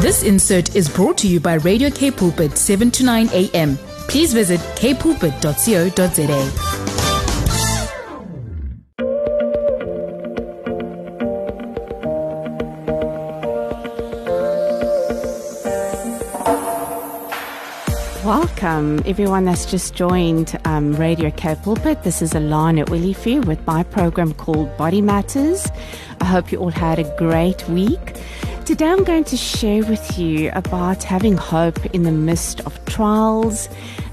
This insert is brought to you by Radio K Pulpit 7 to 9 a.m. Please visit kpulpit.co.za. Welcome, everyone that's just joined um, Radio K Pulpit. This is Alana Olivier with my program called Body Matters. I hope you all had a great week. Today I'm going to share with you about having hope in the midst of trials,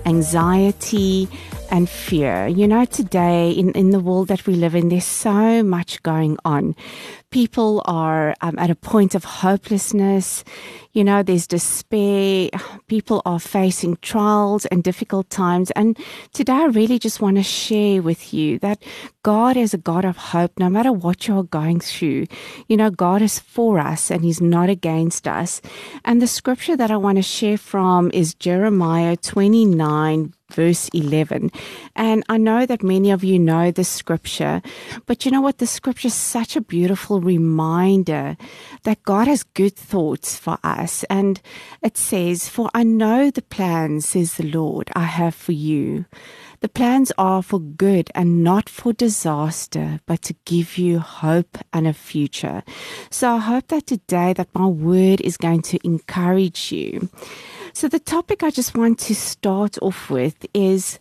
anxiety, and fear. You know, today in, in the world that we live in, there's so much going on. People are um, at a point of hopelessness. You know, there's despair. People are facing trials and difficult times. And today I really just want to share with you that God is a God of hope, no matter what you're going through. You know, God is for us and He's not against us. And the scripture that I want to share from is Jeremiah 29, verse 11. And I know that many of you know the scripture, but you know what? The scripture is such a beautiful reminder that God has good thoughts for us. And it says, For I know the plans, says the Lord, I have for you. The plans are for good and not for disaster, but to give you hope and a future. So I hope that today that my word is going to encourage you. So the topic I just want to start off with is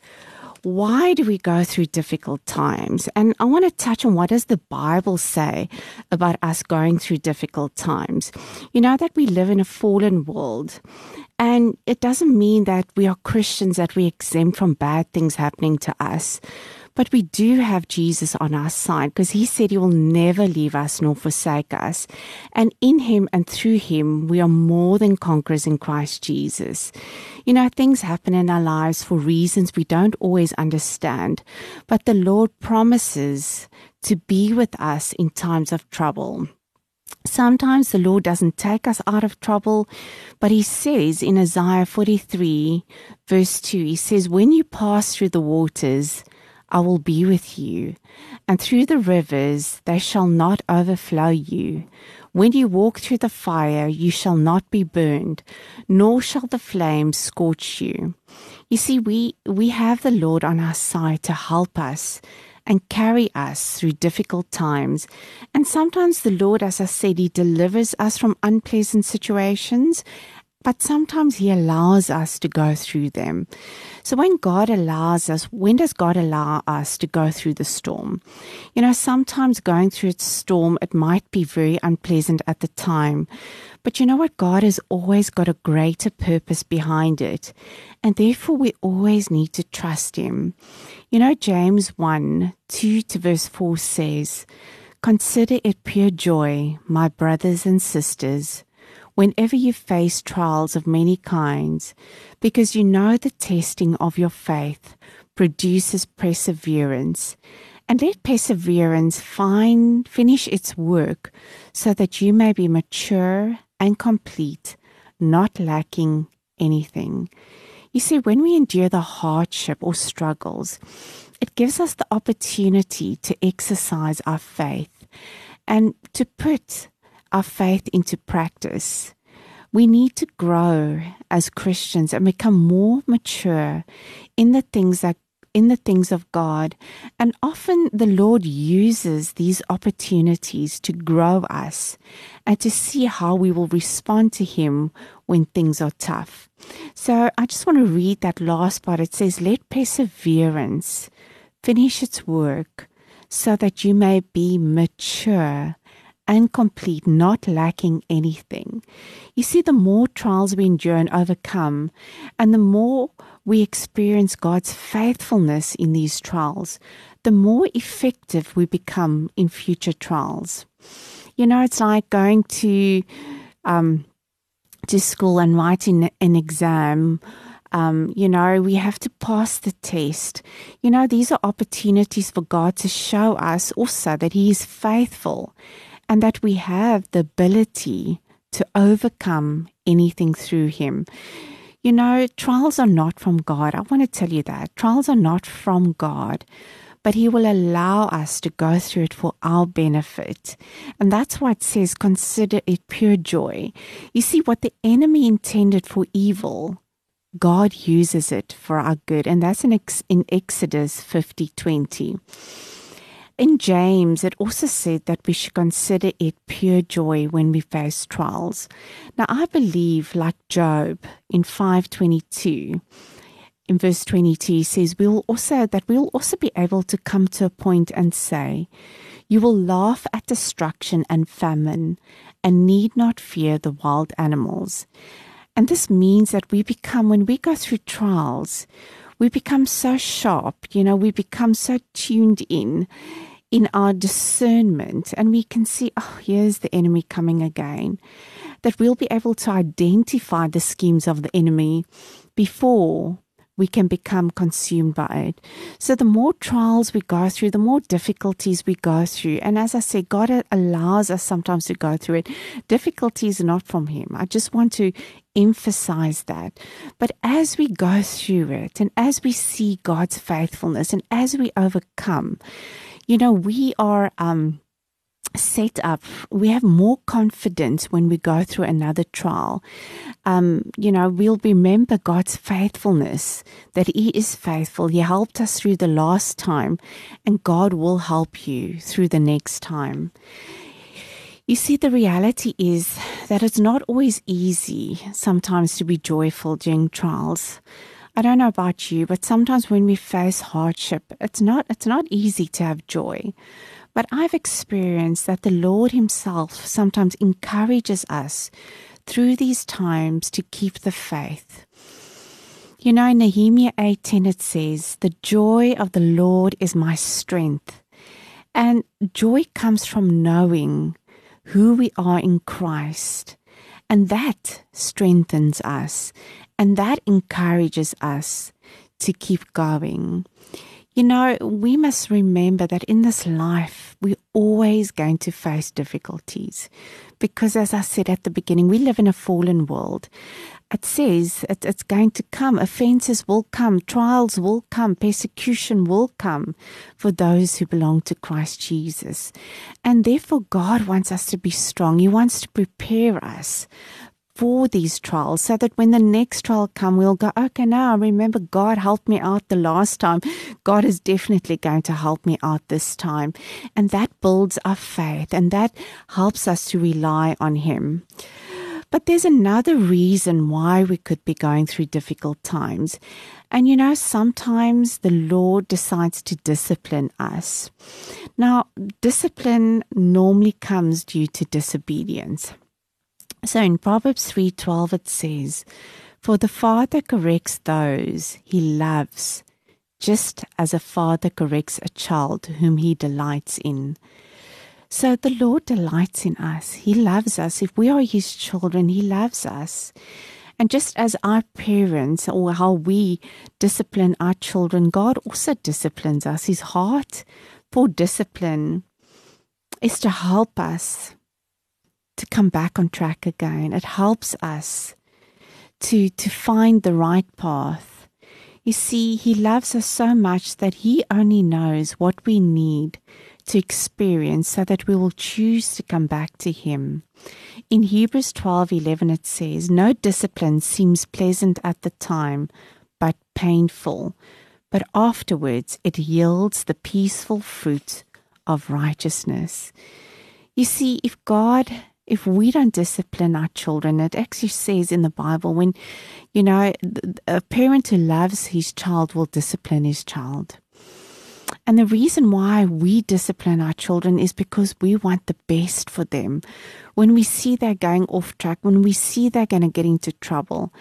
why do we go through difficult times? And I want to touch on what does the Bible say about us going through difficult times. You know that we live in a fallen world. And it doesn't mean that we are Christians that we exempt from bad things happening to us. But we do have Jesus on our side because he said he will never leave us nor forsake us. And in him and through him, we are more than conquerors in Christ Jesus. You know, things happen in our lives for reasons we don't always understand, but the Lord promises to be with us in times of trouble. Sometimes the Lord doesn't take us out of trouble, but He says in Isaiah 43, verse 2, He says, When you pass through the waters, I will be with you, and through the rivers they shall not overflow you. When you walk through the fire, you shall not be burned, nor shall the flames scorch you. You see, we, we have the Lord on our side to help us and carry us through difficult times. And sometimes the Lord, as I said, He delivers us from unpleasant situations but sometimes He allows us to go through them. So when God allows us, when does God allow us to go through the storm? You know, sometimes going through a storm, it might be very unpleasant at the time. But you know what? God has always got a greater purpose behind it. And therefore, we always need to trust Him. You know, James 1 2 to verse 4 says, Consider it pure joy, my brothers and sisters whenever you face trials of many kinds, because you know the testing of your faith produces perseverance. And let perseverance find, finish its work so that you may be mature and complete, not lacking anything. You see, when we endure the hardship or struggles, it gives us the opportunity to exercise our faith and to put our faith into practice. We need to grow as Christians and become more mature in the things that in the things of God. And often the Lord uses these opportunities to grow us and to see how we will respond to Him when things are tough. So I just want to read that last part. It says, Let perseverance finish its work so that you may be mature and complete, not lacking anything. You see, the more trials we endure and overcome, and the more we experience God's faithfulness in these trials, the more effective we become in future trials. You know, it's like going to um, to school and writing an exam. Um, you know, we have to pass the test. You know, these are opportunities for God to show us also that He is faithful and that we have the ability to overcome anything through Him. You know, trials are not from God. I want to tell you that. Trials are not from God, but He will allow us to go through it for our benefit. And that's why it says, consider it pure joy. You see, what the enemy intended for evil, God uses it for our good. And that's in, Ex- in Exodus 50 20. In James, it also said that we should consider it pure joy when we face trials. Now, I believe, like Job in 522, in verse 22 he says we will also that we will also be able to come to a point and say you will laugh at destruction and famine and need not fear the wild animals and this means that we become when we go through trials we become so sharp you know we become so tuned in in our discernment and we can see oh here's the enemy coming again that we'll be able to identify the schemes of the enemy before we can become consumed by it. So, the more trials we go through, the more difficulties we go through. And as I said, God allows us sometimes to go through it. Difficulty is not from Him. I just want to emphasize that. But as we go through it, and as we see God's faithfulness, and as we overcome, you know, we are. Um, set up, we have more confidence when we go through another trial. Um, you know, we'll remember God's faithfulness, that He is faithful. He helped us through the last time, and God will help you through the next time. You see, the reality is that it's not always easy sometimes to be joyful during trials. I don't know about you, but sometimes when we face hardship, it's not it's not easy to have joy. But I've experienced that the Lord Himself sometimes encourages us through these times to keep the faith. You know, in Nehemiah 18 it says, The joy of the Lord is my strength. And joy comes from knowing who we are in Christ. And that strengthens us and that encourages us to keep going. You know, we must remember that in this life, we're always going to face difficulties. Because, as I said at the beginning, we live in a fallen world. It says it, it's going to come. Offenses will come, trials will come, persecution will come for those who belong to Christ Jesus. And therefore, God wants us to be strong. He wants to prepare us for these trials so that when the next trial come we'll go okay now remember god helped me out the last time god is definitely going to help me out this time and that builds our faith and that helps us to rely on him but there's another reason why we could be going through difficult times. And you know sometimes the lord decides to discipline us. Now discipline normally comes due to disobedience. So in Proverbs 3:12 it says, "For the father corrects those he loves, just as a father corrects a child whom he delights in." So the Lord delights in us. He loves us. If we are his children, he loves us. And just as our parents or how we discipline our children, God also disciplines us. His heart for discipline is to help us to come back on track again. It helps us to to find the right path. You see, he loves us so much that he only knows what we need to experience so that we will choose to come back to him. In Hebrews 12:11 it says, "No discipline seems pleasant at the time, but painful, but afterwards it yields the peaceful fruit of righteousness." You see, if God if we don't discipline our children, it actually says in the Bible when, you know, a parent who loves his child will discipline his child. And the reason why we discipline our children is because we want the best for them. When we see they're going off track, when we see they're going to get into trouble,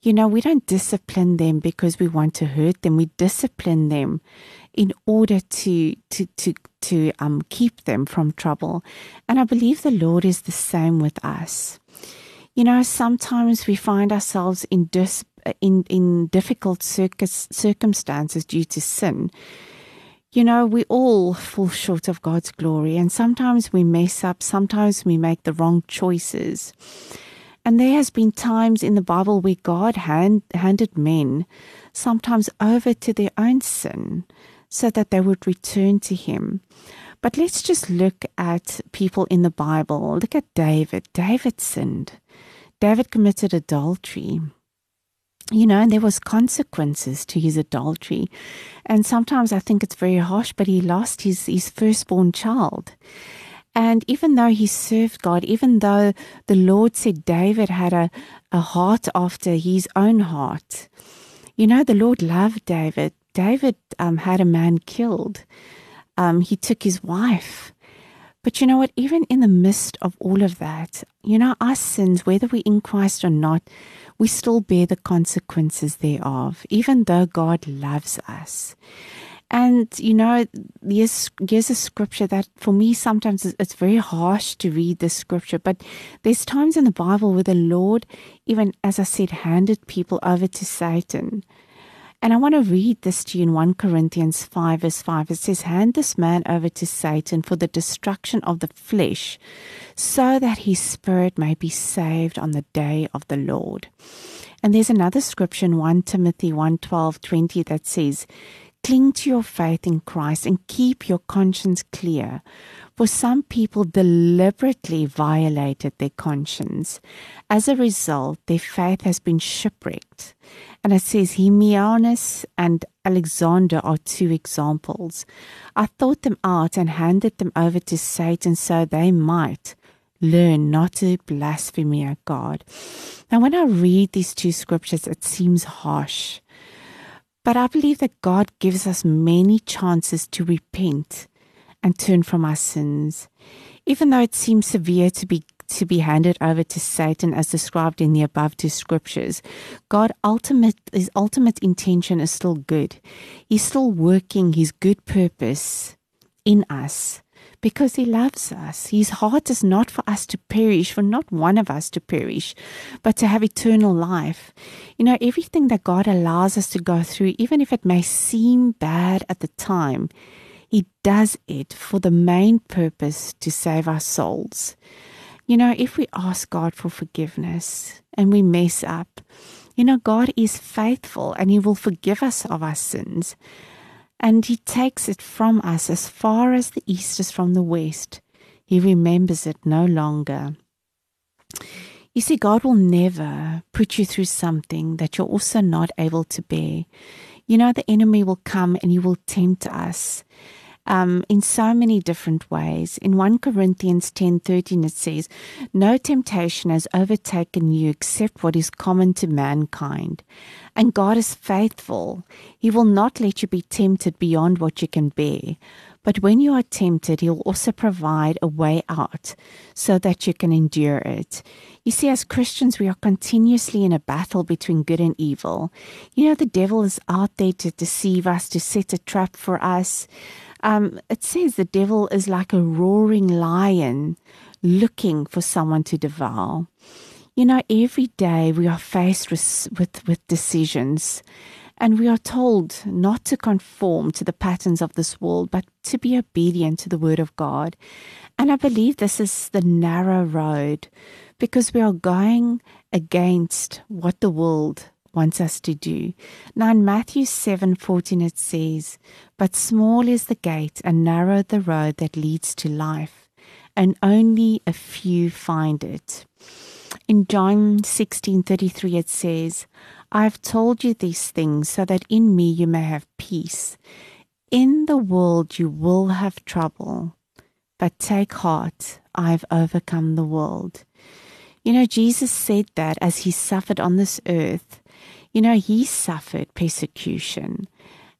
you know, we don't discipline them because we want to hurt them. We discipline them in order to to to to um keep them from trouble. And I believe the Lord is the same with us. You know, sometimes we find ourselves in dis, in in difficult circus, circumstances due to sin. You know, we all fall short of God's glory, and sometimes we mess up, sometimes we make the wrong choices. And there has been times in the Bible where God hand, handed men sometimes over to their own sin so that they would return to him. But let's just look at people in the Bible. Look at David. David sinned. David committed adultery. You know, and there was consequences to his adultery. And sometimes I think it's very harsh, but he lost his, his firstborn child. And even though he served God, even though the Lord said David had a, a heart after his own heart, you know, the Lord loved David. David um, had a man killed. Um, he took his wife. But you know what? Even in the midst of all of that, you know, our sins, whether we're in Christ or not, we still bear the consequences thereof, even though God loves us. And, you know, there's, there's a scripture that for me sometimes it's very harsh to read this scripture, but there's times in the Bible where the Lord, even as I said, handed people over to Satan. And I want to read this to you in 1 Corinthians 5, verse 5. It says, Hand this man over to Satan for the destruction of the flesh, so that his spirit may be saved on the day of the Lord. And there's another scripture in 1 Timothy 1 12, 20 that says, Cling to your faith in Christ and keep your conscience clear. For some people deliberately violated their conscience. As a result, their faith has been shipwrecked. And it says Hymenaeus and Alexander are two examples. I thought them out and handed them over to Satan so they might learn not to blaspheme our God. Now, when I read these two scriptures, it seems harsh. But I believe that God gives us many chances to repent and turn from our sins. Even though it seems severe to be to be handed over to Satan as described in the above two scriptures, God ultimate his ultimate intention is still good. He's still working his good purpose in us because he loves us. His heart is not for us to perish, for not one of us to perish, but to have eternal life. You know, everything that God allows us to go through, even if it may seem bad at the time, he does it for the main purpose to save our souls. You know, if we ask God for forgiveness and we mess up, you know, God is faithful and He will forgive us of our sins. And He takes it from us as far as the east is from the west. He remembers it no longer. You see, God will never put you through something that you're also not able to bear. You know, the enemy will come and he will tempt us um, in so many different ways. In 1 Corinthians 10 13, it says, No temptation has overtaken you except what is common to mankind. And God is faithful. He will not let you be tempted beyond what you can bear. But when you are tempted, He'll also provide a way out so that you can endure it. You see, as Christians, we are continuously in a battle between good and evil. You know, the devil is out there to deceive us, to set a trap for us. Um, it says the devil is like a roaring lion looking for someone to devour. You know, every day we are faced with, with, with decisions, and we are told not to conform to the patterns of this world, but to be obedient to the word of God. And I believe this is the narrow road because we are going against what the world wants us to do. Now in Matthew 7:14 it says, "But small is the gate and narrow the road that leads to life, and only a few find it." In John 16:33 it says, "I've told you these things so that in me you may have peace. In the world you will have trouble, but take heart, I've overcome the world." You know, Jesus said that as he suffered on this earth, you know, he suffered persecution.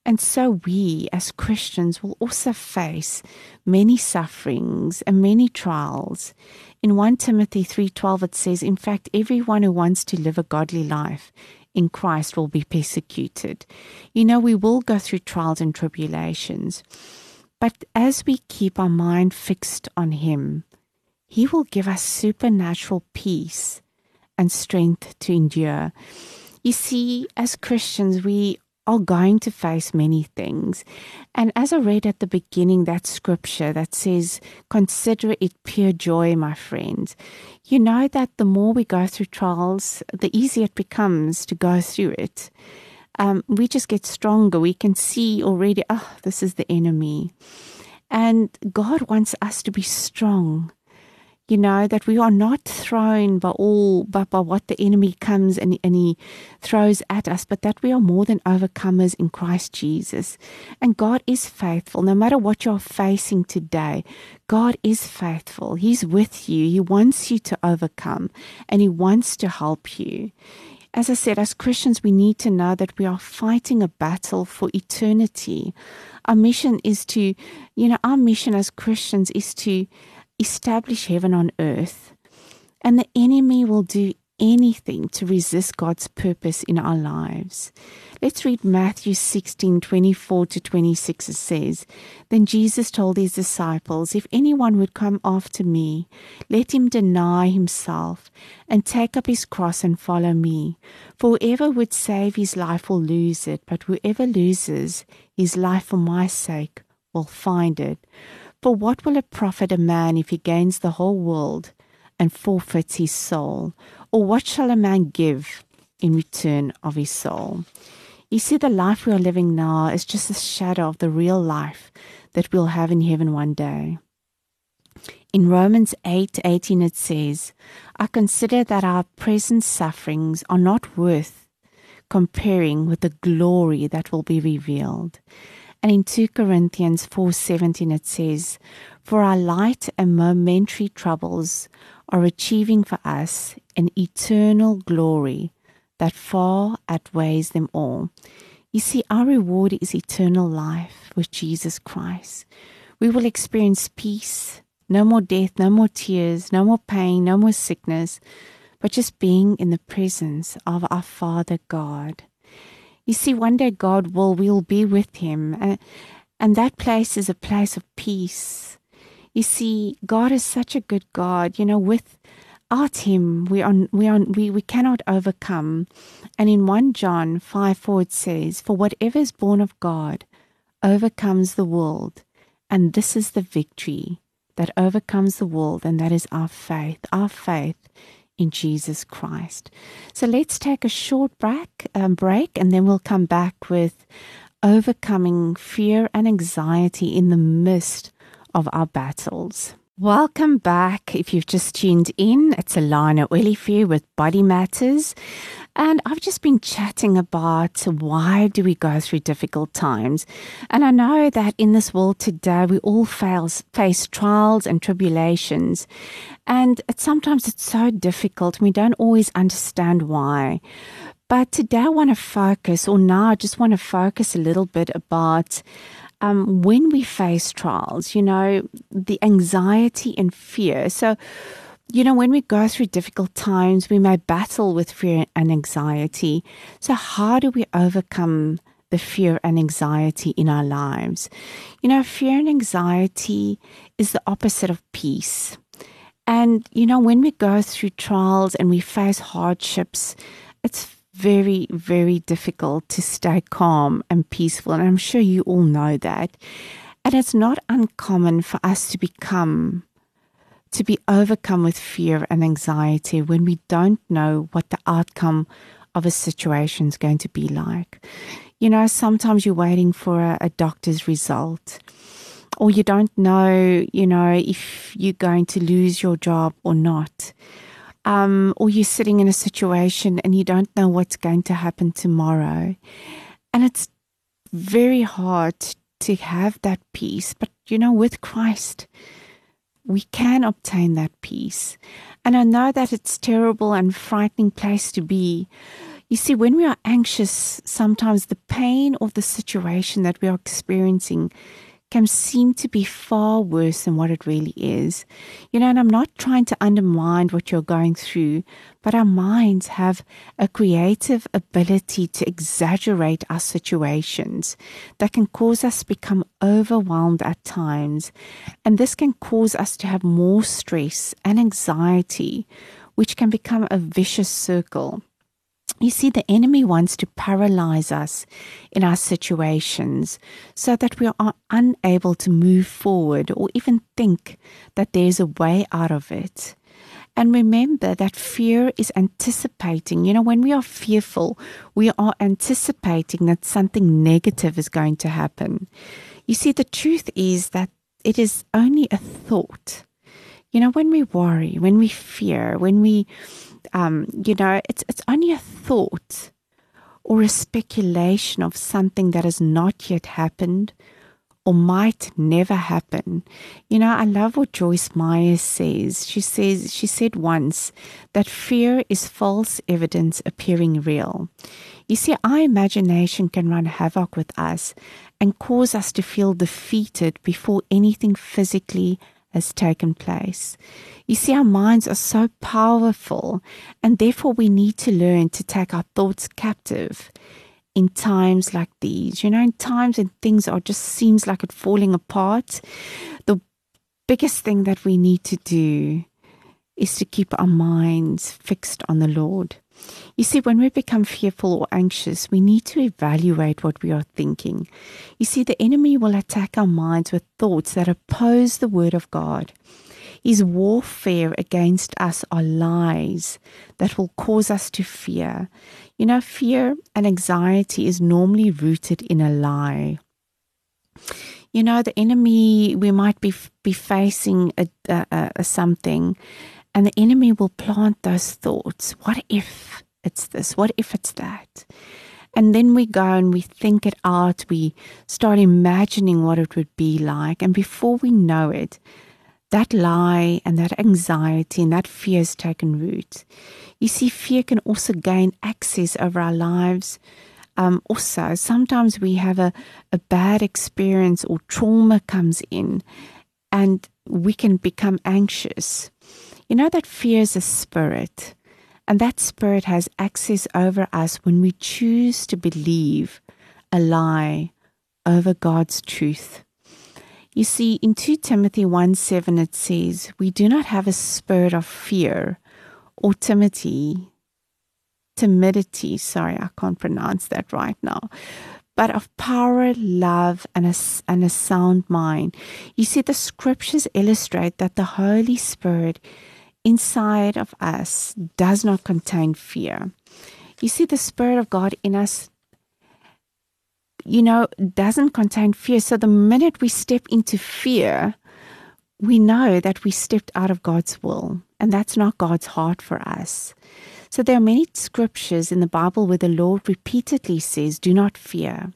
And so we as Christians will also face many sufferings and many trials. In 1 Timothy 3:12 it says, in fact, everyone who wants to live a godly life in Christ will be persecuted. You know, we will go through trials and tribulations. But as we keep our mind fixed on him, he will give us supernatural peace and strength to endure. You see, as Christians, we are going to face many things. And as I read at the beginning, that scripture that says, Consider it pure joy, my friends, you know that the more we go through trials, the easier it becomes to go through it. um, we just get stronger. We can see already, oh, this is the enemy. And God wants us to be strong you know, that we are not thrown by all, but by what the enemy comes and, and he throws at us, but that we are more than overcomers in Christ Jesus. And God is faithful. No matter what you're facing today, God is faithful. He's with you. He wants you to overcome and He wants to help you. As I said, as Christians, we need to know that we are fighting a battle for eternity. Our mission is to, you know, our mission as Christians is to establish heaven on earth, and the enemy will do anything to resist God's purpose in our lives. Let's read Matthew 16 24 to 26. It says, Then Jesus told his disciples, If anyone would come after me, let him deny himself and take up his cross and follow me. For whoever would save his life will lose it, but whoever loses his life for my sake will find it. For what will it profit a man if he gains the whole world and forfeits his soul? Or what shall a man give in return of his soul? You see, the life we are living now is just a shadow of the real life that we'll have in heaven one day. In Romans 8 18, it says, I consider that our present sufferings are not worth comparing with the glory that will be revealed. And in 2 Corinthians 4:17 it says, "For our light and momentary troubles are achieving for us an eternal glory that far outweighs them all." You see, our reward is eternal life with Jesus Christ. We will experience peace, no more death, no more tears, no more pain, no more sickness, but just being in the presence of our Father God. You see, one day God will we will be with him, and, and that place is a place of peace. You see, God is such a good God. You know, without Him, we are we are we, we cannot overcome. And in one John five four it says, "For whatever is born of God overcomes the world, and this is the victory." That overcomes the world, and that is our faith. Our faith in Jesus Christ. So let's take a short break, um, break and then we'll come back with overcoming fear and anxiety in the midst of our battles. Welcome back. If you've just tuned in, it's Alana Olivier with Body Matters. And I've just been chatting about why do we go through difficult times. And I know that in this world today, we all face, face trials and tribulations. And it, sometimes it's so difficult. We don't always understand why. But today I want to focus, or now I just want to focus a little bit about um, when we face trials, you know, the anxiety and fear. So, you know, when we go through difficult times, we may battle with fear and anxiety. So, how do we overcome the fear and anxiety in our lives? You know, fear and anxiety is the opposite of peace. And, you know, when we go through trials and we face hardships, it's very, very difficult to stay calm and peaceful. And I'm sure you all know that. And it's not uncommon for us to become to be overcome with fear and anxiety when we don't know what the outcome of a situation is going to be like. You know, sometimes you're waiting for a, a doctor's result, or you don't know, you know, if you're going to lose your job or not. Um, or you're sitting in a situation and you don't know what's going to happen tomorrow. And it's very hard to have that peace. But, you know, with Christ, we can obtain that peace. And I know that it's a terrible and frightening place to be. You see, when we are anxious, sometimes the pain of the situation that we are experiencing can seem to be far worse than what it really is. You know, and I'm not trying to undermine what you're going through, but our minds have a creative ability to exaggerate our situations that can cause us to become overwhelmed at times. And this can cause us to have more stress and anxiety, which can become a vicious circle. You see, the enemy wants to paralyze us in our situations so that we are unable to move forward or even think that there's a way out of it. And remember that fear is anticipating. You know, when we are fearful, we are anticipating that something negative is going to happen. You see, the truth is that it is only a thought. You know, when we worry, when we fear, when we, um, you know, it's it's only a thought or a speculation of something that has not yet happened or might never happen. You know, I love what Joyce Meyer says. She says she said once that fear is false evidence appearing real. You see, our imagination can run havoc with us and cause us to feel defeated before anything physically has taken place. You see, our minds are so powerful, and therefore we need to learn to take our thoughts captive in times like these. You know, in times when things are just seems like it's falling apart, the biggest thing that we need to do is to keep our minds fixed on the Lord. You see, when we become fearful or anxious, we need to evaluate what we are thinking. You see, the enemy will attack our minds with thoughts that oppose the Word of God. His warfare against us are lies that will cause us to fear. You know, fear and anxiety is normally rooted in a lie. You know, the enemy, we might be, be facing a, a, a something, and the enemy will plant those thoughts. What if it's this? What if it's that? And then we go and we think it out. We start imagining what it would be like. And before we know it, that lie and that anxiety and that fear has taken root. You see, fear can also gain access over our lives. Um, also, sometimes we have a, a bad experience or trauma comes in and we can become anxious. You know that fear is a spirit, and that spirit has access over us when we choose to believe a lie over God's truth. You see, in 2 Timothy 1 7, it says, We do not have a spirit of fear or timidity, timidity, sorry, I can't pronounce that right now, but of power, love, and a, and a sound mind. You see, the scriptures illustrate that the Holy Spirit inside of us does not contain fear. You see, the Spirit of God in us you know, doesn't contain fear. So the minute we step into fear, we know that we stepped out of God's will, and that's not God's heart for us. So there are many scriptures in the Bible where the Lord repeatedly says, Do not fear.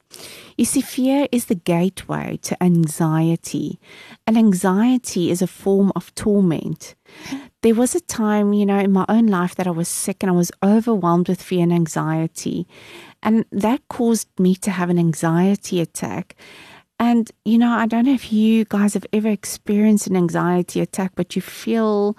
You see, fear is the gateway to anxiety, and anxiety is a form of torment. There was a time, you know, in my own life that I was sick and I was overwhelmed with fear and anxiety. And that caused me to have an anxiety attack. And, you know, I don't know if you guys have ever experienced an anxiety attack, but you feel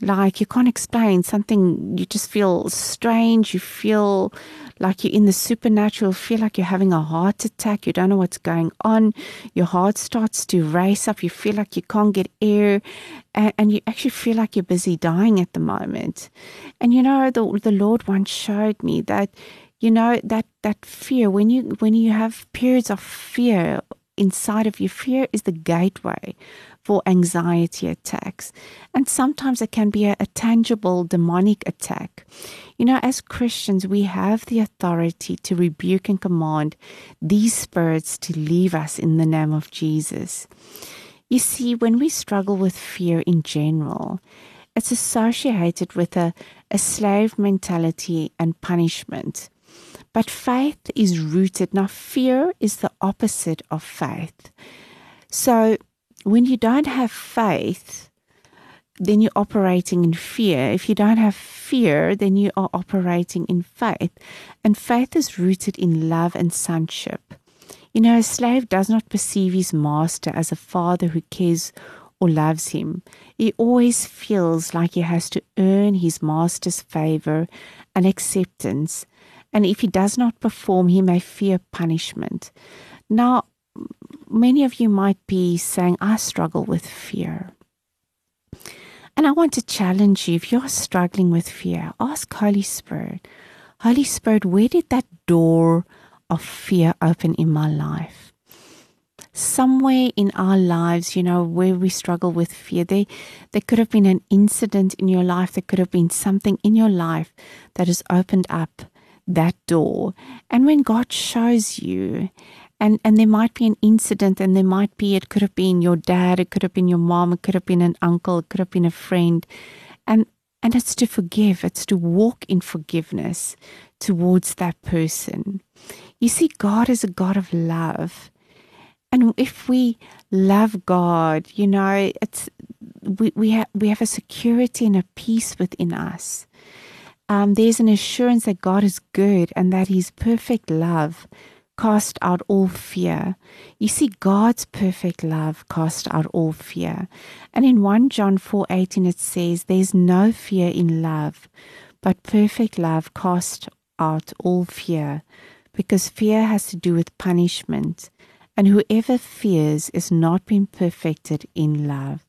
like you can't explain something. You just feel strange. You feel like you're in the supernatural, feel like you're having a heart attack. You don't know what's going on. Your heart starts to race up. You feel like you can't get air. And, and you actually feel like you're busy dying at the moment. And, you know, the, the Lord once showed me that you know that that fear when you when you have periods of fear inside of you fear is the gateway for anxiety attacks. And sometimes it can be a, a tangible demonic attack. You know as christians we have the authority to rebuke and command these spirits to leave us in the name of jesus. You see when we struggle with fear in general it's associated with a, a slave mentality and punishment but faith is rooted. Now, fear is the opposite of faith. So, when you don't have faith, then you're operating in fear. If you don't have fear, then you are operating in faith. And faith is rooted in love and sonship. You know, a slave does not perceive his master as a father who cares or loves him. He always feels like he has to earn his master's favor and acceptance and if he does not perform, he may fear punishment. Now, many of you might be saying, I struggle with fear. And I want to challenge you if you're struggling with fear, ask Holy Spirit, Holy Spirit, where did that door of fear open in my life? somewhere in our lives, you know, where we struggle with fear, there, there could have been an incident in your life, there could have been something in your life that has opened up that door. And when God shows you, and, and there might be an incident, and there might be, it could have been your dad, it could have been your mom, it could have been an uncle, it could have been a friend. And and it's to forgive, it's to walk in forgiveness towards that person. You see, God is a God of love. And if we love God, you know, it's we, we have we have a security and a peace within us. Um, there's an assurance that God is good and that His perfect love cast out all fear. You see, God's perfect love cast out all fear. And in 1 John 4 18, it says, There's no fear in love, but perfect love casts out all fear, because fear has to do with punishment. And whoever fears is not being perfected in love.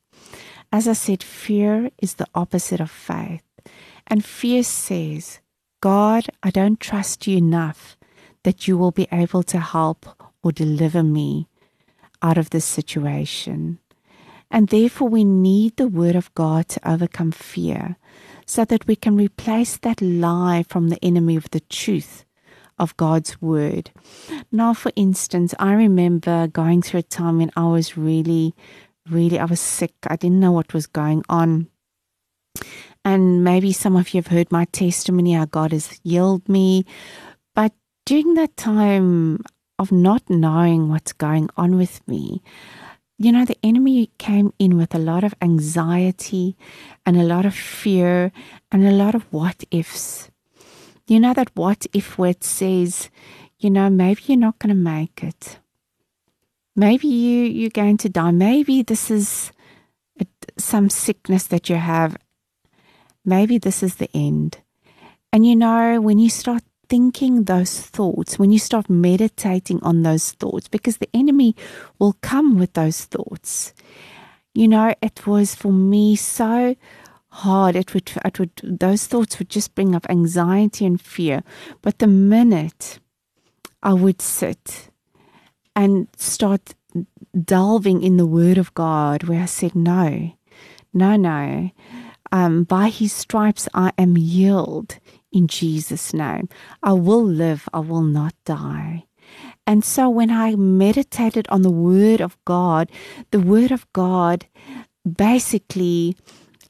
As I said, fear is the opposite of faith. And fear says, God, I don't trust you enough that you will be able to help or deliver me out of this situation. And therefore, we need the Word of God to overcome fear so that we can replace that lie from the enemy with the truth of God's Word. Now, for instance, I remember going through a time when I was really, really, I was sick. I didn't know what was going on. And maybe some of you have heard my testimony how God has healed me But during that time of not knowing what's going on with me, you know, the enemy came in with a lot of anxiety and a lot of fear and a lot of what ifs. You know, that what if it says, you know, maybe you're not going to make it. Maybe you, you're going to die. Maybe this is some sickness that you have. Maybe this is the end. And you know, when you start thinking those thoughts, when you start meditating on those thoughts, because the enemy will come with those thoughts. You know, it was for me so hard. It would, it would, those thoughts would just bring up anxiety and fear. But the minute I would sit and start delving in the Word of God, where I said, No, no, no. Um, by his stripes I am healed in Jesus' name. I will live, I will not die. And so when I meditated on the Word of God, the Word of God basically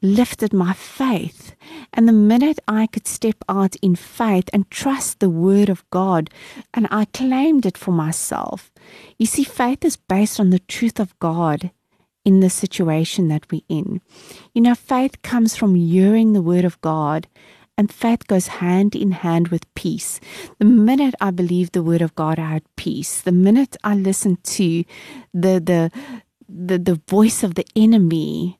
lifted my faith. And the minute I could step out in faith and trust the Word of God, and I claimed it for myself. You see, faith is based on the truth of God in the situation that we're in. You know, faith comes from hearing the Word of God and faith goes hand in hand with peace. The minute I believe the word of God, I had peace. The minute I listened to the the the, the voice of the enemy,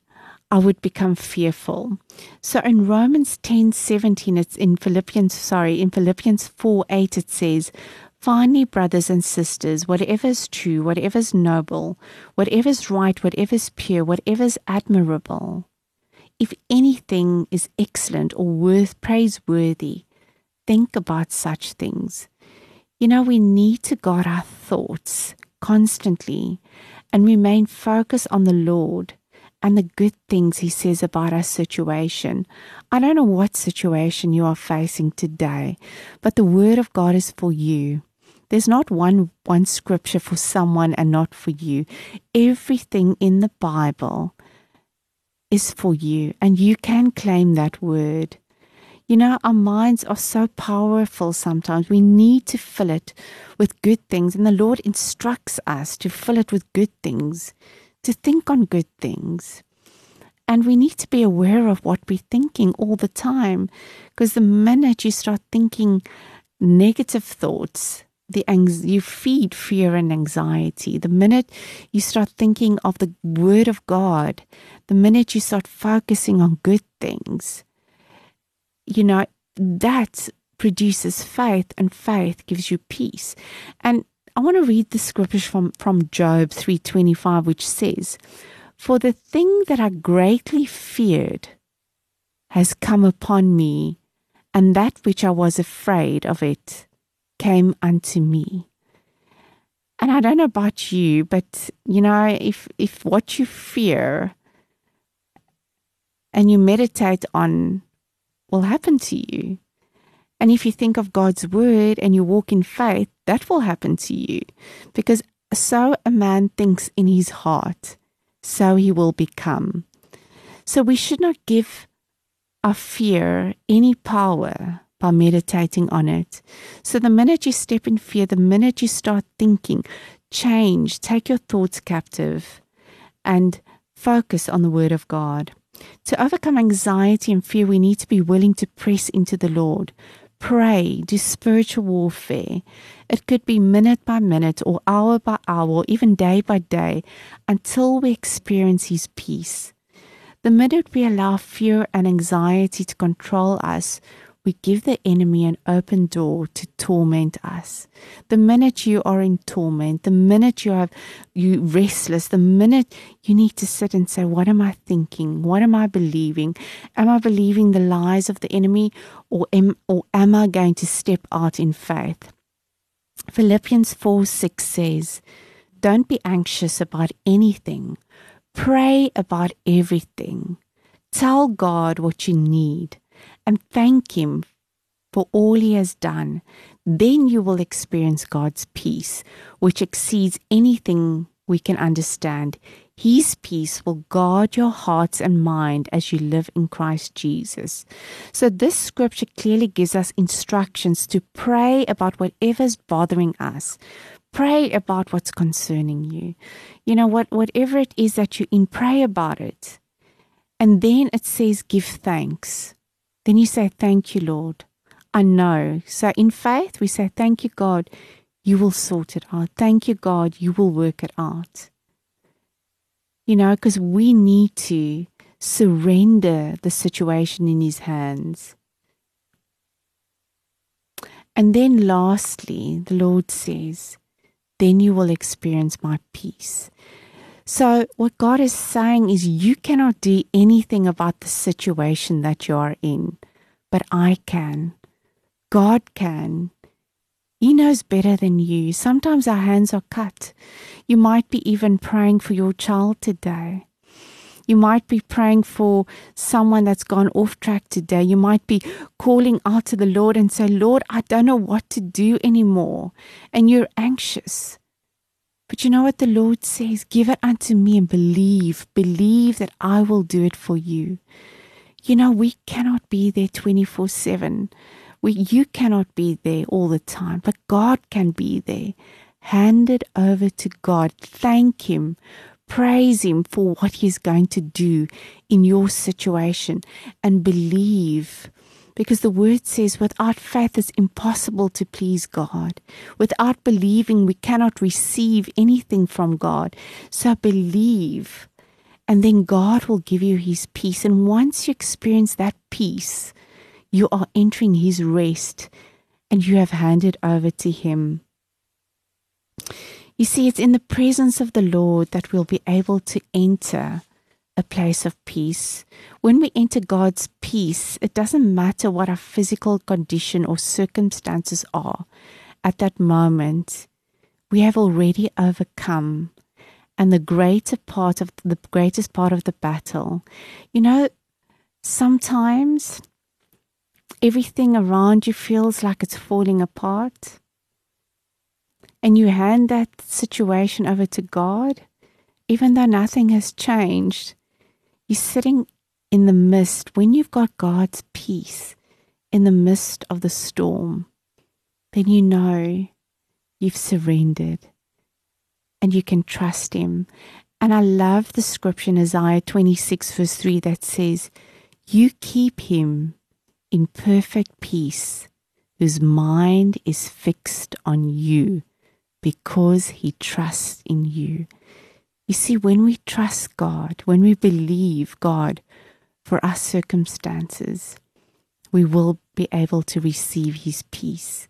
I would become fearful. So in Romans 10 17, it's in Philippians, sorry, in Philippians 4 8, it says, Finally, brothers and sisters, whatever is true, whatever is noble, whatever is right, whatever is pure, whatever is admirable, if anything is excellent or worth praiseworthy, think about such things. You know, we need to guard our thoughts constantly and remain focused on the Lord and the good things He says about our situation. I don't know what situation you are facing today, but the Word of God is for you. There's not one one scripture for someone and not for you. Everything in the Bible is for you, and you can claim that word. You know, our minds are so powerful sometimes. We need to fill it with good things, and the Lord instructs us to fill it with good things, to think on good things. And we need to be aware of what we're thinking all the time, because the minute you start thinking negative thoughts, the you feed fear and anxiety. The minute you start thinking of the word of God, the minute you start focusing on good things, you know, that produces faith and faith gives you peace. And I want to read the scriptures from, from Job 325, which says, For the thing that I greatly feared has come upon me, and that which I was afraid of it came unto me. And I don't know about you, but you know, if if what you fear and you meditate on will happen to you. And if you think of God's word and you walk in faith, that will happen to you. Because so a man thinks in his heart, so he will become. So we should not give our fear any power by meditating on it. So the minute you step in fear, the minute you start thinking, change, take your thoughts captive, and focus on the Word of God. To overcome anxiety and fear, we need to be willing to press into the Lord. Pray, do spiritual warfare. It could be minute by minute, or hour by hour, or even day by day, until we experience His peace. The minute we allow fear and anxiety to control us, we give the enemy an open door to torment us. The minute you are in torment, the minute you are you restless, the minute you need to sit and say, What am I thinking? What am I believing? Am I believing the lies of the enemy or am or am I going to step out in faith? Philippians 4 6 says, Don't be anxious about anything. Pray about everything. Tell God what you need and thank Him for all He has done, then you will experience God's peace, which exceeds anything we can understand. His peace will guard your hearts and mind as you live in Christ Jesus. So, this scripture clearly gives us instructions to pray about whatever's bothering us. Pray about what's concerning you. You know, what, whatever it is that you're in, pray about it. And then it says, give thanks. Then you say, Thank you, Lord. I know. So in faith, we say, Thank you, God. You will sort it out. Thank you, God. You will work it out. You know, because we need to surrender the situation in His hands. And then lastly, the Lord says, Then you will experience my peace. So, what God is saying is, you cannot do anything about the situation that you are in, but I can. God can. He knows better than you. Sometimes our hands are cut. You might be even praying for your child today. You might be praying for someone that's gone off track today. You might be calling out to the Lord and say, Lord, I don't know what to do anymore. And you're anxious. But you know what the Lord says? Give it unto me and believe. Believe that I will do it for you. You know, we cannot be there 24 7. We, you cannot be there all the time, but God can be there. Hand it over to God. Thank Him. Praise Him for what He's going to do in your situation and believe because the word says, without faith, it's impossible to please God. Without believing, we cannot receive anything from God. So believe, and then God will give you His peace. And once you experience that peace, you are entering His rest and you have handed over to Him. You see, it's in the presence of the Lord that we'll be able to enter a place of peace. When we enter God's peace, it doesn't matter what our physical condition or circumstances are. At that moment, we have already overcome and the greater part of the greatest part of the battle. You know, sometimes everything around you feels like it's falling apart. And you hand that situation over to God, even though nothing has changed. You're sitting in the mist, when you've got God's peace in the midst of the storm, then you know you've surrendered and you can trust Him. And I love the scripture in Isaiah 26, verse 3 that says, You keep him in perfect peace, whose mind is fixed on you because he trusts in you. You see, when we trust God, when we believe God for our circumstances, we will be able to receive His peace.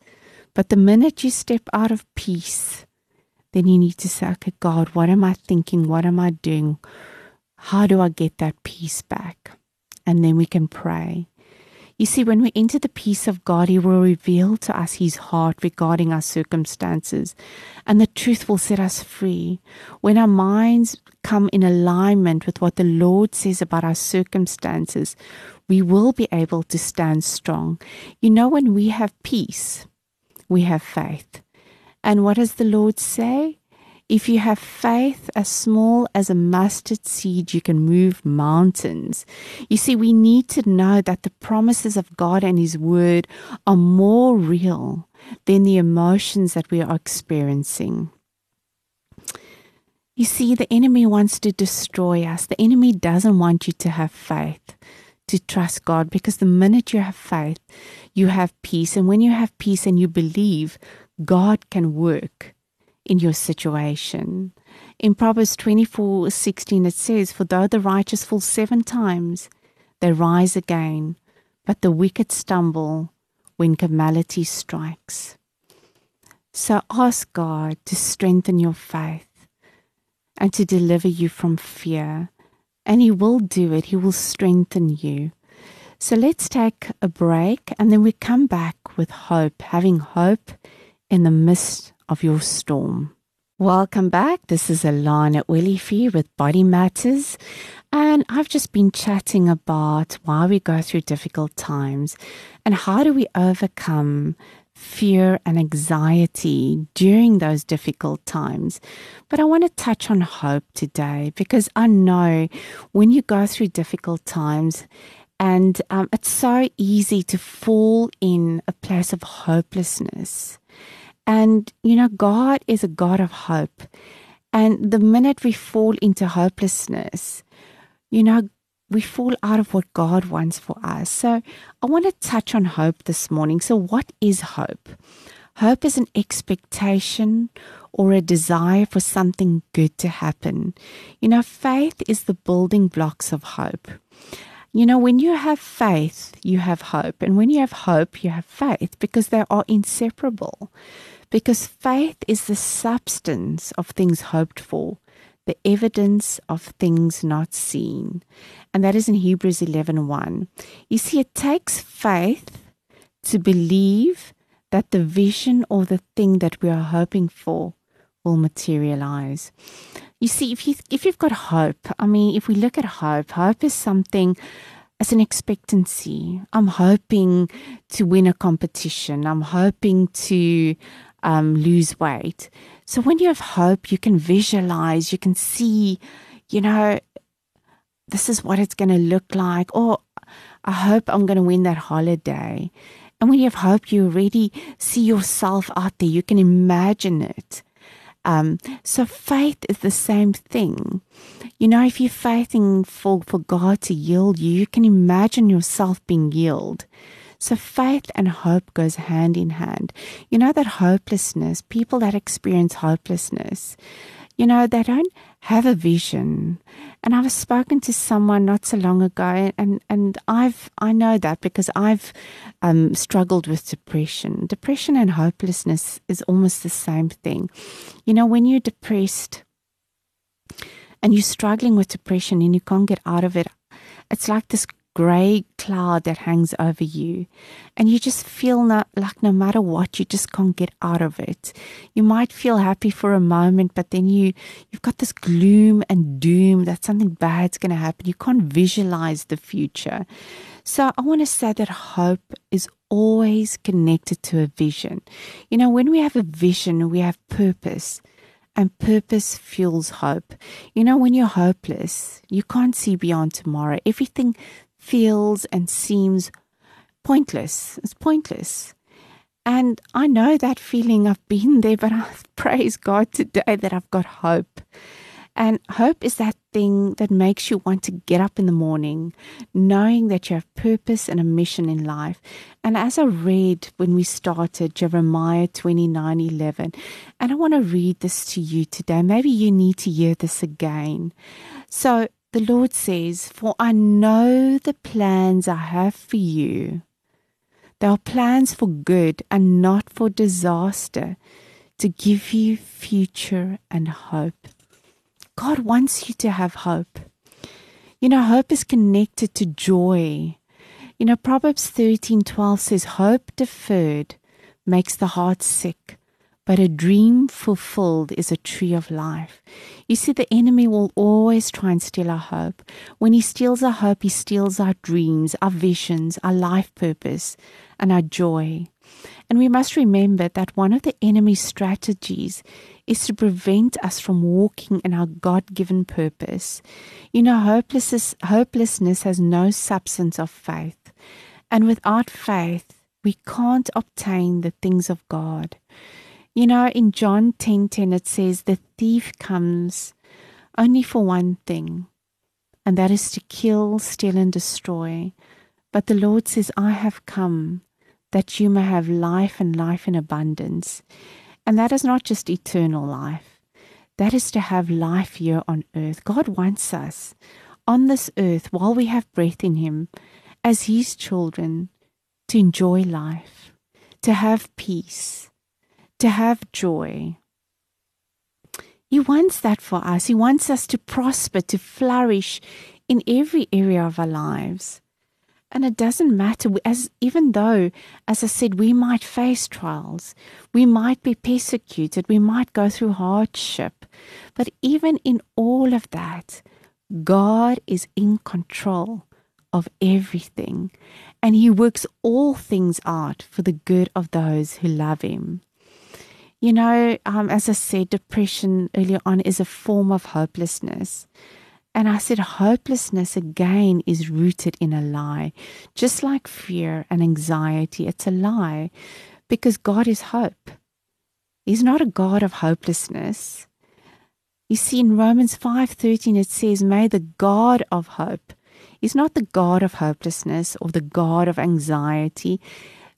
But the minute you step out of peace, then you need to say, okay, God, what am I thinking? What am I doing? How do I get that peace back? And then we can pray. You see, when we enter the peace of God, He will reveal to us His heart regarding our circumstances, and the truth will set us free. When our minds come in alignment with what the Lord says about our circumstances, we will be able to stand strong. You know, when we have peace, we have faith. And what does the Lord say? If you have faith as small as a mustard seed, you can move mountains. You see, we need to know that the promises of God and His Word are more real than the emotions that we are experiencing. You see, the enemy wants to destroy us. The enemy doesn't want you to have faith, to trust God, because the minute you have faith, you have peace. And when you have peace and you believe, God can work in your situation. In Proverbs 24 16, it says, For though the righteous fall seven times, they rise again, but the wicked stumble when calamity strikes. So ask God to strengthen your faith and to deliver you from fear. And He will do it, He will strengthen you. So let's take a break and then we come back with hope, having hope in the midst of your storm. Welcome back. This is Alana Olivier with Body Matters. And I've just been chatting about why we go through difficult times and how do we overcome fear and anxiety during those difficult times. But I want to touch on hope today because I know when you go through difficult times, and um, it's so easy to fall in a place of hopelessness and, you know, God is a God of hope. And the minute we fall into hopelessness, you know, we fall out of what God wants for us. So I want to touch on hope this morning. So, what is hope? Hope is an expectation or a desire for something good to happen. You know, faith is the building blocks of hope. You know, when you have faith, you have hope. And when you have hope, you have faith because they are inseparable because faith is the substance of things hoped for, the evidence of things not seen. And that is in Hebrews 11:1. 1. You see it takes faith to believe that the vision or the thing that we are hoping for will materialize. You see if you if you've got hope, I mean if we look at hope, hope is something as an expectancy. I'm hoping to win a competition. I'm hoping to um, lose weight. So when you have hope, you can visualize, you can see, you know, this is what it's going to look like. Or I hope I'm going to win that holiday. And when you have hope, you already see yourself out there. You can imagine it. Um, so faith is the same thing. You know, if you're faithing for, for God to yield you, you can imagine yourself being yielded. So faith and hope goes hand in hand. You know that hopelessness, people that experience hopelessness, you know, they don't have a vision. And I've spoken to someone not so long ago, and, and I've I know that because I've um, struggled with depression. Depression and hopelessness is almost the same thing. You know, when you're depressed and you're struggling with depression and you can't get out of it, it's like this grey cloud that hangs over you. And you just feel not, like no matter what, you just can't get out of it. You might feel happy for a moment, but then you, you've got this gloom and doom that something bad's going to happen. You can't visualize the future. So I want to say that hope is always connected to a vision. You know, when we have a vision, we have purpose and purpose fuels hope. You know, when you're hopeless, you can't see beyond tomorrow. Everything feels and seems pointless. It's pointless. And I know that feeling. I've been there, but I praise God today that I've got hope. And hope is that thing that makes you want to get up in the morning, knowing that you have purpose and a mission in life. And as I read when we started Jeremiah 29 11, and I want to read this to you today. Maybe you need to hear this again. So the Lord says, For I know the plans I have for you. They are plans for good and not for disaster, to give you future and hope. God wants you to have hope. You know, hope is connected to joy. You know, Proverbs 13:12 says hope deferred makes the heart sick, but a dream fulfilled is a tree of life. You see, the enemy will always try and steal our hope. When he steals our hope, he steals our dreams, our visions, our life purpose, and our joy. And we must remember that one of the enemy's strategies is to prevent us from walking in our God given purpose. You know, hopelessness, hopelessness has no substance of faith. And without faith, we can't obtain the things of God. You know, in John 10:10 10, 10, it says the thief comes only for one thing, and that is to kill, steal and destroy. But the Lord says, I have come that you may have life and life in abundance. And that is not just eternal life. That is to have life here on earth. God wants us on this earth while we have breath in him as his children to enjoy life, to have peace, to have joy. He wants that for us. He wants us to prosper, to flourish in every area of our lives. And it doesn't matter, as even though, as I said, we might face trials, we might be persecuted, we might go through hardship, but even in all of that, God is in control of everything, and He works all things out for the good of those who love Him. You know, um, as I said, depression earlier on is a form of hopelessness. And I said, hopelessness again is rooted in a lie. Just like fear and anxiety, it's a lie because God is hope. He's not a God of hopelessness. You see, in Romans 5:13 it says, May the God of hope He's not the God of hopelessness or the God of anxiety.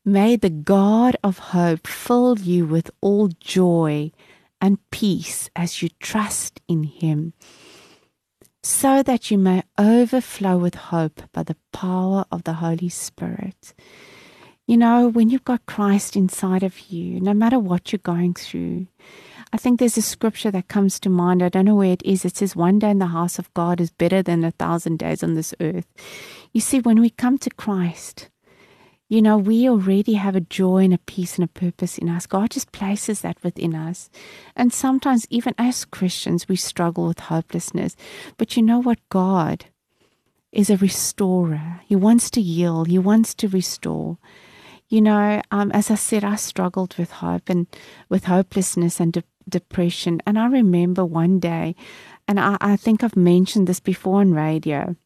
May the God of hope fill you with all joy and peace as you trust in Him, so that you may overflow with hope by the power of the Holy Spirit. You know, when you've got Christ inside of you, no matter what you're going through, I think there's a scripture that comes to mind. I don't know where it is. It says, One day in the house of God is better than a thousand days on this earth. You see, when we come to Christ, you know, we already have a joy and a peace and a purpose in us. God just places that within us. And sometimes, even as Christians, we struggle with hopelessness. But you know what? God is a restorer. He wants to heal, He wants to restore. You know, um, as I said, I struggled with hope and with hopelessness and de- depression. And I remember one day, and I, I think I've mentioned this before on radio,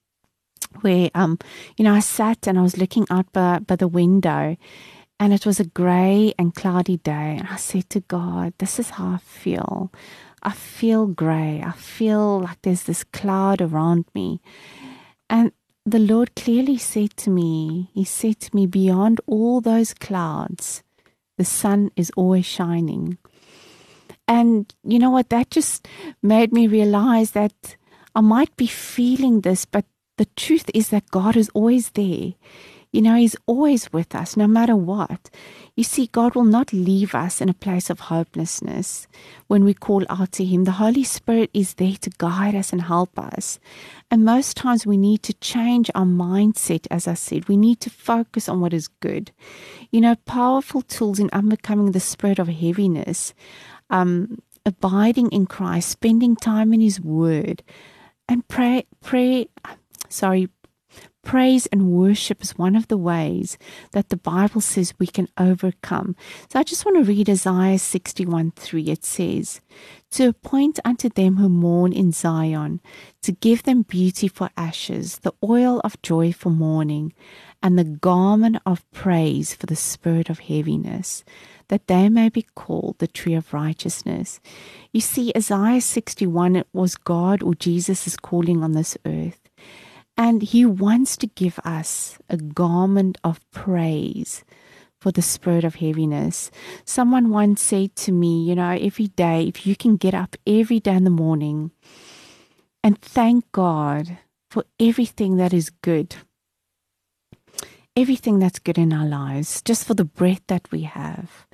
where um, you know, I sat and I was looking out by, by the window and it was a grey and cloudy day. And I said to God, This is how I feel. I feel grey. I feel like there's this cloud around me. And the Lord clearly said to me, He said to me, Beyond all those clouds, the sun is always shining. And you know what? That just made me realize that I might be feeling this, but the truth is that God is always there. You know, He's always with us, no matter what. You see, God will not leave us in a place of hopelessness when we call out to Him. The Holy Spirit is there to guide us and help us. And most times we need to change our mindset, as I said. We need to focus on what is good. You know, powerful tools in overcoming the spirit of heaviness, um, abiding in Christ, spending time in His Word, and pray, pray, sorry, praise and worship is one of the ways that the Bible says we can overcome. So I just want to read Isaiah 61 3. It says, To appoint unto them who mourn in Zion, to give them beauty for ashes, the oil of joy for mourning, and the garment of praise for the spirit of heaviness. That they may be called the tree of righteousness. You see, Isaiah 61, it was God or Jesus is calling on this earth. And He wants to give us a garment of praise for the spirit of heaviness. Someone once said to me, you know, every day, if you can get up every day in the morning and thank God for everything that is good, everything that's good in our lives, just for the breath that we have,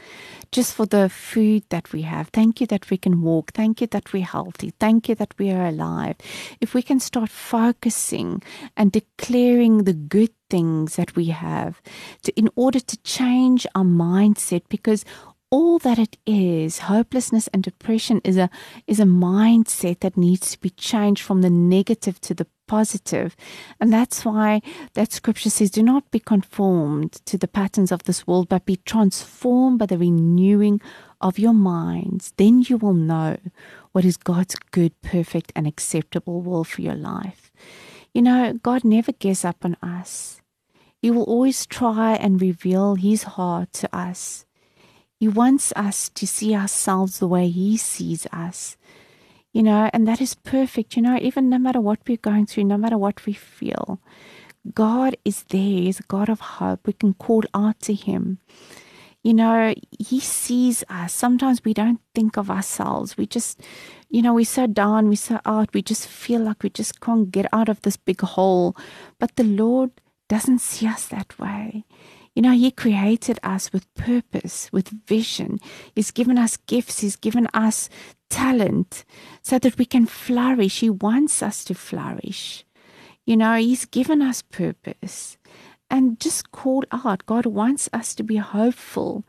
just for the food that we have. Thank you that we can walk. Thank you that we're healthy. Thank you that we are alive. If we can start focusing and declaring the good things that we have to, in order to change our mindset because all that it is hopelessness and depression is a is a mindset that needs to be changed from the negative to the positive. And that's why that scripture says do not be conformed to the patterns of this world but be transformed by the renewing of your minds. Then you will know what is God's good perfect and acceptable will for your life. You know God never gives up on us. He will always try and reveal his heart to us. He wants us to see ourselves the way He sees us. You know, and that is perfect. You know, even no matter what we're going through, no matter what we feel, God is there. He's a God of hope. We can call out to Him. You know, He sees us. Sometimes we don't think of ourselves. We just, you know, we're so down, we're so out, we just feel like we just can't get out of this big hole. But the Lord doesn't see us that way. You know, He created us with purpose, with vision. He's given us gifts, He's given us talent so that we can flourish. He wants us to flourish. You know, He's given us purpose. And just call out, God wants us to be hopeful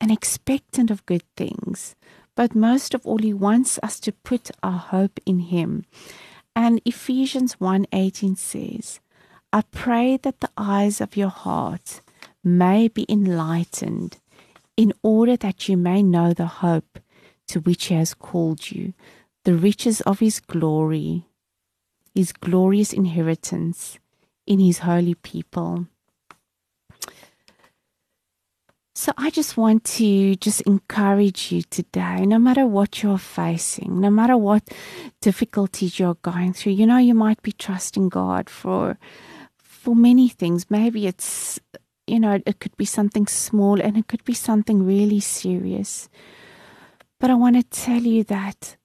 and expectant of good things. But most of all, He wants us to put our hope in Him. And Ephesians 1:18 says, I pray that the eyes of your heart may be enlightened, in order that you may know the hope to which He has called you, the riches of His glory, His glorious inheritance in His holy people. So I just want to just encourage you today, no matter what you're facing, no matter what difficulties you're going through, you know, you might be trusting God for for many things. Maybe it's you know, it could be something small and it could be something really serious. But I want to tell you that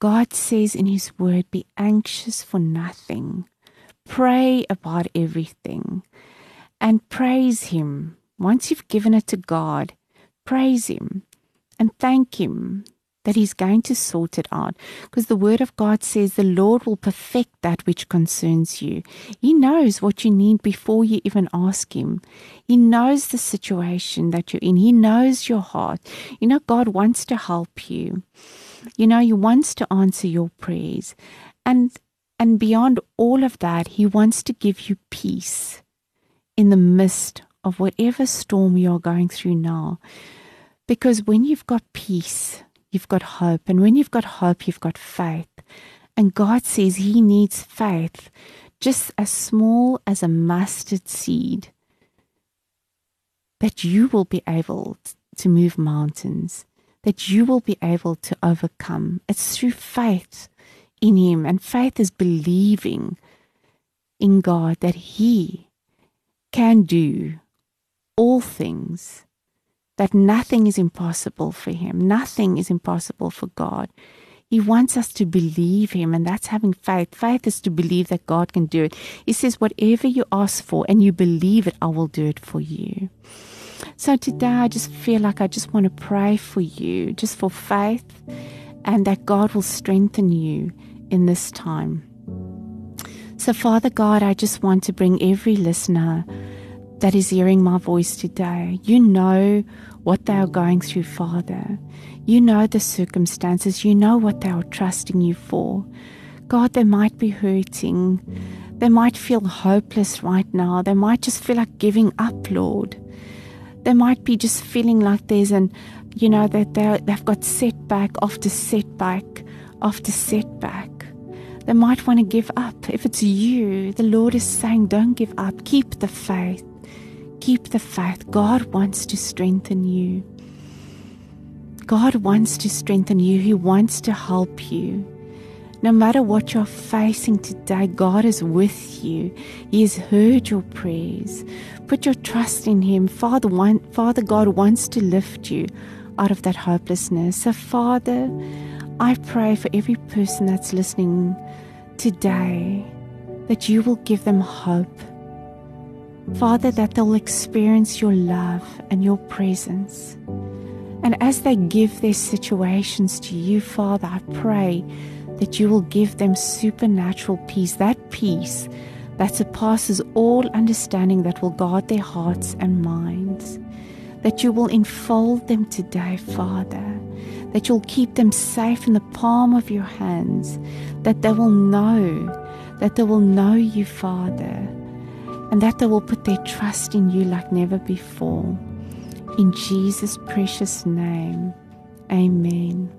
God says in His Word, be anxious for nothing, pray about everything, and praise Him. Once you've given it to God, praise Him and thank Him that He's going to sort it out. Because the Word of God says the Lord will perfect that which concerns you. He knows what you need before you even ask Him. He knows the situation that you're in, He knows your heart. You know, God wants to help you. You know, He wants to answer your prayers. And and beyond all of that, He wants to give you peace in the midst of whatever storm you're going through now. Because when you've got peace, you've got hope. And when you've got hope, you've got faith. And God says He needs faith just as small as a mustard seed that you will be able to move mountains, that you will be able to overcome. It's through faith in Him. And faith is believing in God that He can do all things that nothing is impossible for him. Nothing is impossible for God. He wants us to believe him, and that's having faith. Faith is to believe that God can do it. He says, Whatever you ask for and you believe it, I will do it for you. So today, I just feel like I just want to pray for you, just for faith, and that God will strengthen you in this time. So, Father God, I just want to bring every listener that is hearing my voice today. You know what they are going through, Father. You know the circumstances. You know what they are trusting you for. God, they might be hurting. They might feel hopeless right now. They might just feel like giving up, Lord. They might be just feeling like there's an, you know, that they've got setback after setback after setback. They might want to give up. If it's you, the Lord is saying, don't give up. Keep the faith. Keep the faith. God wants to strengthen you. God wants to strengthen you. He wants to help you. No matter what you're facing today, God is with you. He has heard your prayers. Put your trust in Him. Father, one, Father God wants to lift you out of that hopelessness. So, Father, I pray for every person that's listening today that you will give them hope Father, that they'll experience your love and your presence. And as they give their situations to you, Father, I pray that you will give them supernatural peace, that peace that surpasses all understanding that will guard their hearts and minds. That you will enfold them today, Father. That you'll keep them safe in the palm of your hands. That they will know, that they will know you, Father. And that they will put their trust in you like never before. In Jesus' precious name, amen.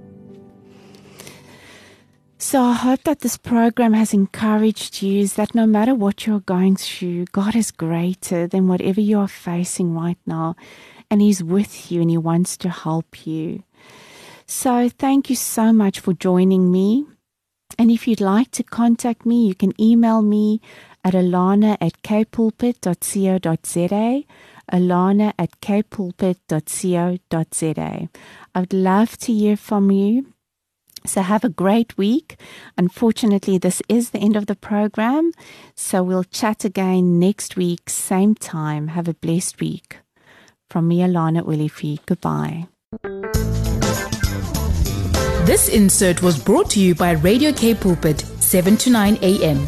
So I hope that this program has encouraged you is that no matter what you're going through, God is greater than whatever you are facing right now. And He's with you and He wants to help you. So thank you so much for joining me. And if you'd like to contact me, you can email me at alana at kpulpit.co.za alana at kpulpit.co.za. I would love to hear from you. So have a great week. Unfortunately, this is the end of the program. So we'll chat again next week, same time. Have a blessed week. From me, Alana Olivier. Goodbye. This insert was brought to you by Radio K Pulpit, 7 to 9 a.m.